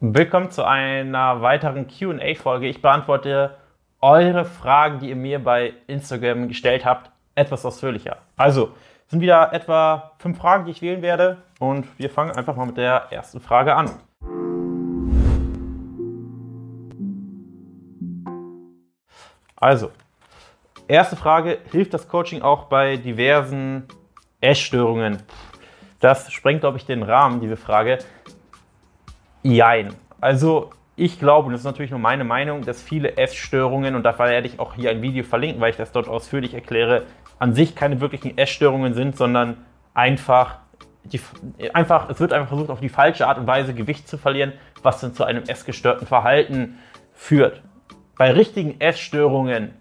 Willkommen zu einer weiteren QA-Folge. Ich beantworte eure Fragen, die ihr mir bei Instagram gestellt habt, etwas ausführlicher. Also, es sind wieder etwa fünf Fragen, die ich wählen werde. Und wir fangen einfach mal mit der ersten Frage an. Also, erste Frage: Hilft das Coaching auch bei diversen Essstörungen? Das sprengt, glaube ich, den Rahmen, diese Frage. Jein. Also ich glaube, und das ist natürlich nur meine Meinung, dass viele Essstörungen, und da werde ich auch hier ein Video verlinken, weil ich das dort ausführlich erkläre, an sich keine wirklichen Essstörungen sind, sondern einfach, die, einfach, es wird einfach versucht, auf die falsche Art und Weise Gewicht zu verlieren, was dann zu einem essgestörten Verhalten führt. Bei richtigen Essstörungen,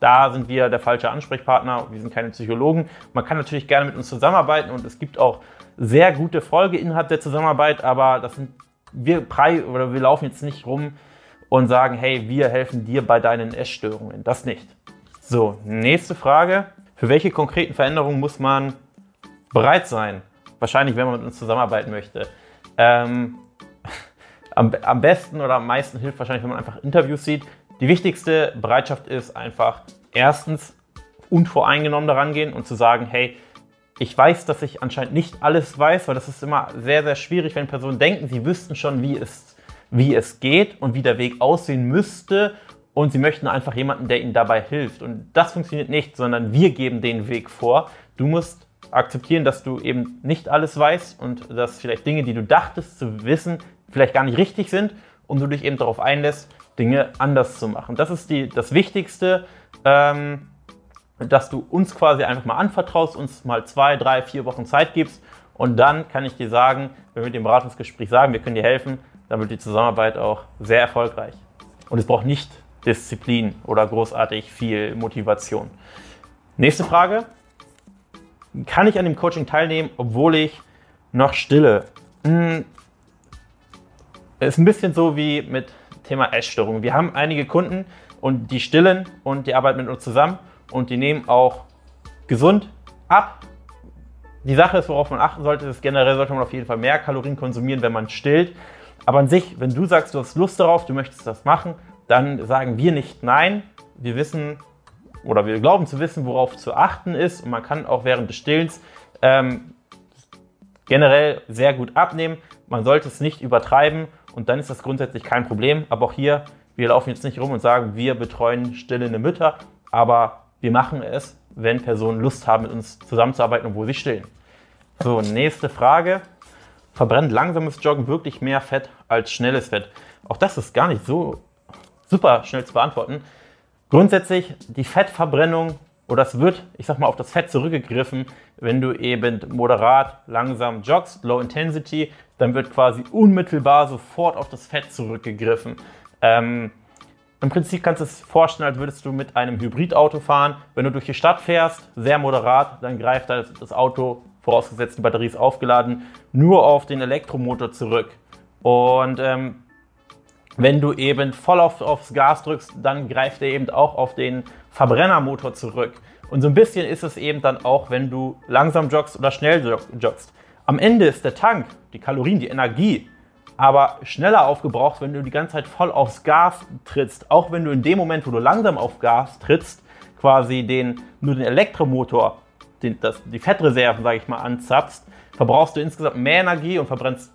da sind wir der falsche Ansprechpartner, wir sind keine Psychologen. Man kann natürlich gerne mit uns zusammenarbeiten und es gibt auch sehr gute Folge innerhalb der Zusammenarbeit, aber das sind wir, oder wir laufen jetzt nicht rum und sagen, hey, wir helfen dir bei deinen Essstörungen. Das nicht. So, nächste Frage. Für welche konkreten Veränderungen muss man bereit sein? Wahrscheinlich, wenn man mit uns zusammenarbeiten möchte. Ähm, am, am besten oder am meisten hilft wahrscheinlich, wenn man einfach Interviews sieht. Die wichtigste Bereitschaft ist einfach erstens unvoreingenommen daran gehen und zu sagen, hey, ich weiß, dass ich anscheinend nicht alles weiß, weil das ist immer sehr, sehr schwierig, wenn Personen denken, sie wüssten schon, wie es, wie es geht und wie der Weg aussehen müsste und sie möchten einfach jemanden, der ihnen dabei hilft. Und das funktioniert nicht, sondern wir geben den Weg vor. Du musst akzeptieren, dass du eben nicht alles weißt und dass vielleicht Dinge, die du dachtest zu wissen, vielleicht gar nicht richtig sind und du dich eben darauf einlässt, Dinge anders zu machen. Das ist die, das Wichtigste. Ähm, dass du uns quasi einfach mal anvertraust, uns mal zwei, drei, vier Wochen Zeit gibst und dann kann ich dir sagen, wenn wir mit dem Beratungsgespräch sagen, wir können dir helfen, dann wird die Zusammenarbeit auch sehr erfolgreich. Und es braucht nicht Disziplin oder großartig viel Motivation. Nächste Frage. Kann ich an dem Coaching teilnehmen, obwohl ich noch stille? Hm, ist ein bisschen so wie mit Thema Essstörung. Wir haben einige Kunden und die stillen und die arbeiten mit uns zusammen und die nehmen auch gesund ab. Die Sache ist, worauf man achten sollte, ist generell sollte man auf jeden Fall mehr Kalorien konsumieren, wenn man stillt. Aber an sich, wenn du sagst, du hast Lust darauf, du möchtest das machen, dann sagen wir nicht nein. Wir wissen oder wir glauben zu wissen, worauf zu achten ist. Und man kann auch während des Stillens ähm, generell sehr gut abnehmen. Man sollte es nicht übertreiben und dann ist das grundsätzlich kein Problem. Aber auch hier, wir laufen jetzt nicht rum und sagen, wir betreuen stillende Mütter, aber wir machen es, wenn Personen Lust haben, mit uns zusammenzuarbeiten, obwohl sie stillen. So, nächste Frage. Verbrennt langsames Joggen wirklich mehr Fett als schnelles Fett? Auch das ist gar nicht so super schnell zu beantworten. Grundsätzlich, die Fettverbrennung oder es wird, ich sag mal, auf das Fett zurückgegriffen, wenn du eben moderat langsam joggst, Low Intensity, dann wird quasi unmittelbar sofort auf das Fett zurückgegriffen. Ähm, im Prinzip kannst du es vorstellen, als würdest du mit einem Hybridauto fahren. Wenn du durch die Stadt fährst, sehr moderat, dann greift das Auto, vorausgesetzt die Batterie ist aufgeladen, nur auf den Elektromotor zurück. Und ähm, wenn du eben voll auf, aufs Gas drückst, dann greift er eben auch auf den Verbrennermotor zurück. Und so ein bisschen ist es eben dann auch, wenn du langsam joggst oder schnell joggst. Am Ende ist der Tank, die Kalorien, die Energie, aber schneller aufgebraucht, wenn du die ganze Zeit voll aufs Gas trittst. Auch wenn du in dem Moment, wo du langsam auf Gas trittst, quasi den, nur den Elektromotor, den, das, die Fettreserven, sage ich mal, anzapfst, verbrauchst du insgesamt mehr Energie und verbrennst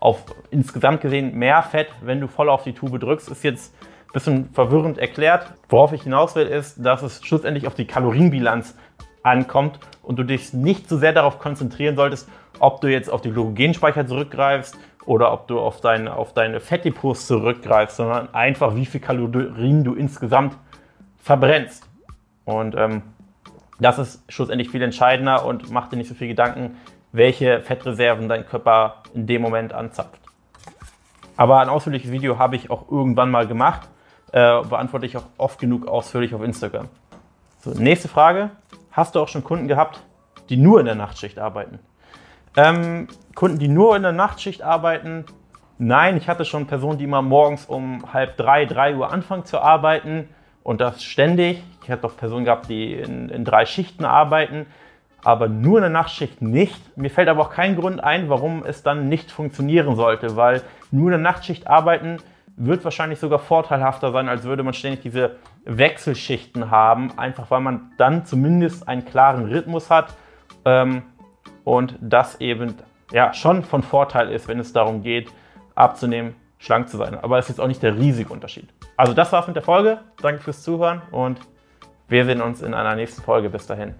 auf insgesamt gesehen mehr Fett, wenn du voll auf die Tube drückst. Ist jetzt ein bisschen verwirrend erklärt. Worauf ich hinaus will, ist, dass es schlussendlich auf die Kalorienbilanz ankommt und du dich nicht so sehr darauf konzentrieren solltest, ob du jetzt auf die Glykogenspeicher zurückgreifst oder ob du auf, dein, auf deine Fettdepots zurückgreifst, sondern einfach, wie viel Kalorien du insgesamt verbrennst. Und ähm, das ist schlussendlich viel entscheidender und mach dir nicht so viel Gedanken, welche Fettreserven dein Körper in dem Moment anzapft. Aber ein ausführliches Video habe ich auch irgendwann mal gemacht, äh, beantworte ich auch oft genug ausführlich auf Instagram. So, nächste Frage. Hast du auch schon Kunden gehabt, die nur in der Nachtschicht arbeiten? Ähm, Kunden, die nur in der Nachtschicht arbeiten, nein, ich hatte schon Personen, die immer morgens um halb drei, drei Uhr anfangen zu arbeiten und das ständig. Ich hatte auch Personen gehabt, die in, in drei Schichten arbeiten. aber nur eine Nachtschicht nicht. Mir fällt aber auch kein Grund ein, warum es dann nicht funktionieren sollte, weil nur eine Nachtschicht arbeiten wird wahrscheinlich sogar vorteilhafter sein, als würde man ständig diese Wechselschichten haben, einfach weil man dann zumindest einen klaren Rhythmus hat ähm, und das eben ja, schon von Vorteil ist, wenn es darum geht, abzunehmen, schlank zu sein. Aber es ist jetzt auch nicht der riesige Unterschied. Also das war's mit der Folge. Danke fürs Zuhören und wir sehen uns in einer nächsten Folge. Bis dahin.